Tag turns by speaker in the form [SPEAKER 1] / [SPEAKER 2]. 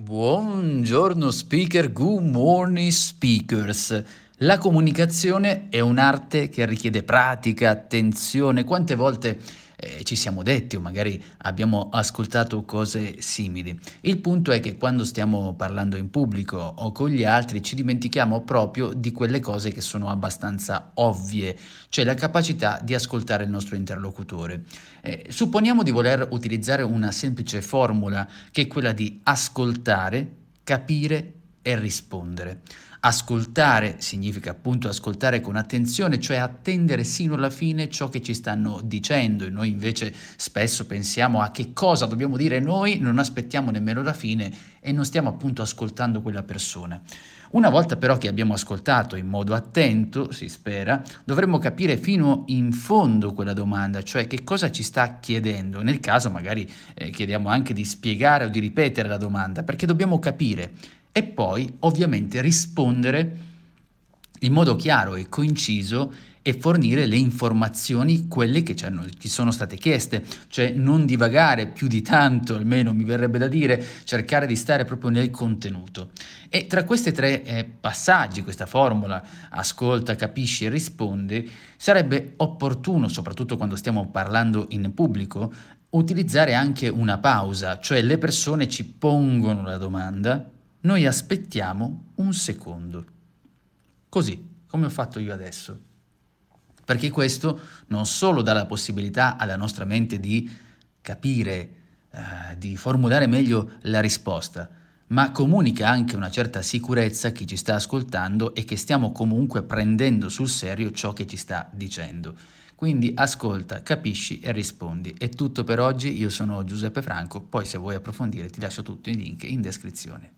[SPEAKER 1] Buongiorno speaker, good morning speakers. La comunicazione è un'arte che richiede pratica, attenzione. Quante volte eh, ci siamo detti o magari abbiamo ascoltato cose simili. Il punto è che quando stiamo parlando in pubblico o con gli altri ci dimentichiamo proprio di quelle cose che sono abbastanza ovvie, cioè la capacità di ascoltare il nostro interlocutore. Eh, supponiamo di voler utilizzare una semplice formula che è quella di ascoltare, capire e rispondere. Ascoltare significa appunto ascoltare con attenzione, cioè attendere sino alla fine ciò che ci stanno dicendo e noi invece spesso pensiamo a che cosa dobbiamo dire noi, non aspettiamo nemmeno la fine e non stiamo appunto ascoltando quella persona. Una volta però che abbiamo ascoltato in modo attento, si spera, dovremmo capire fino in fondo quella domanda, cioè che cosa ci sta chiedendo. Nel caso magari eh, chiediamo anche di spiegare o di ripetere la domanda, perché dobbiamo capire e poi ovviamente rispondere in modo chiaro e coinciso e fornire le informazioni, quelle che ci, sono state chieste, cioè non divagare più di tanto, almeno mi verrebbe da dire, cercare di stare proprio nel contenuto. E tra questi tre eh, passaggi, questa formula, ascolta, capisci e rispondi, sarebbe opportuno, soprattutto quando stiamo parlando in pubblico, utilizzare anche una pausa, cioè le persone ci pongono la domanda, noi aspettiamo un secondo. Così, come ho fatto io adesso. Perché questo non solo dà la possibilità alla nostra mente di capire, eh, di formulare meglio la risposta, ma comunica anche una certa sicurezza a chi ci sta ascoltando e che stiamo comunque prendendo sul serio ciò che ci sta dicendo. Quindi ascolta, capisci e rispondi. È tutto per oggi, io sono Giuseppe Franco, poi se vuoi approfondire ti lascio tutto i link in descrizione.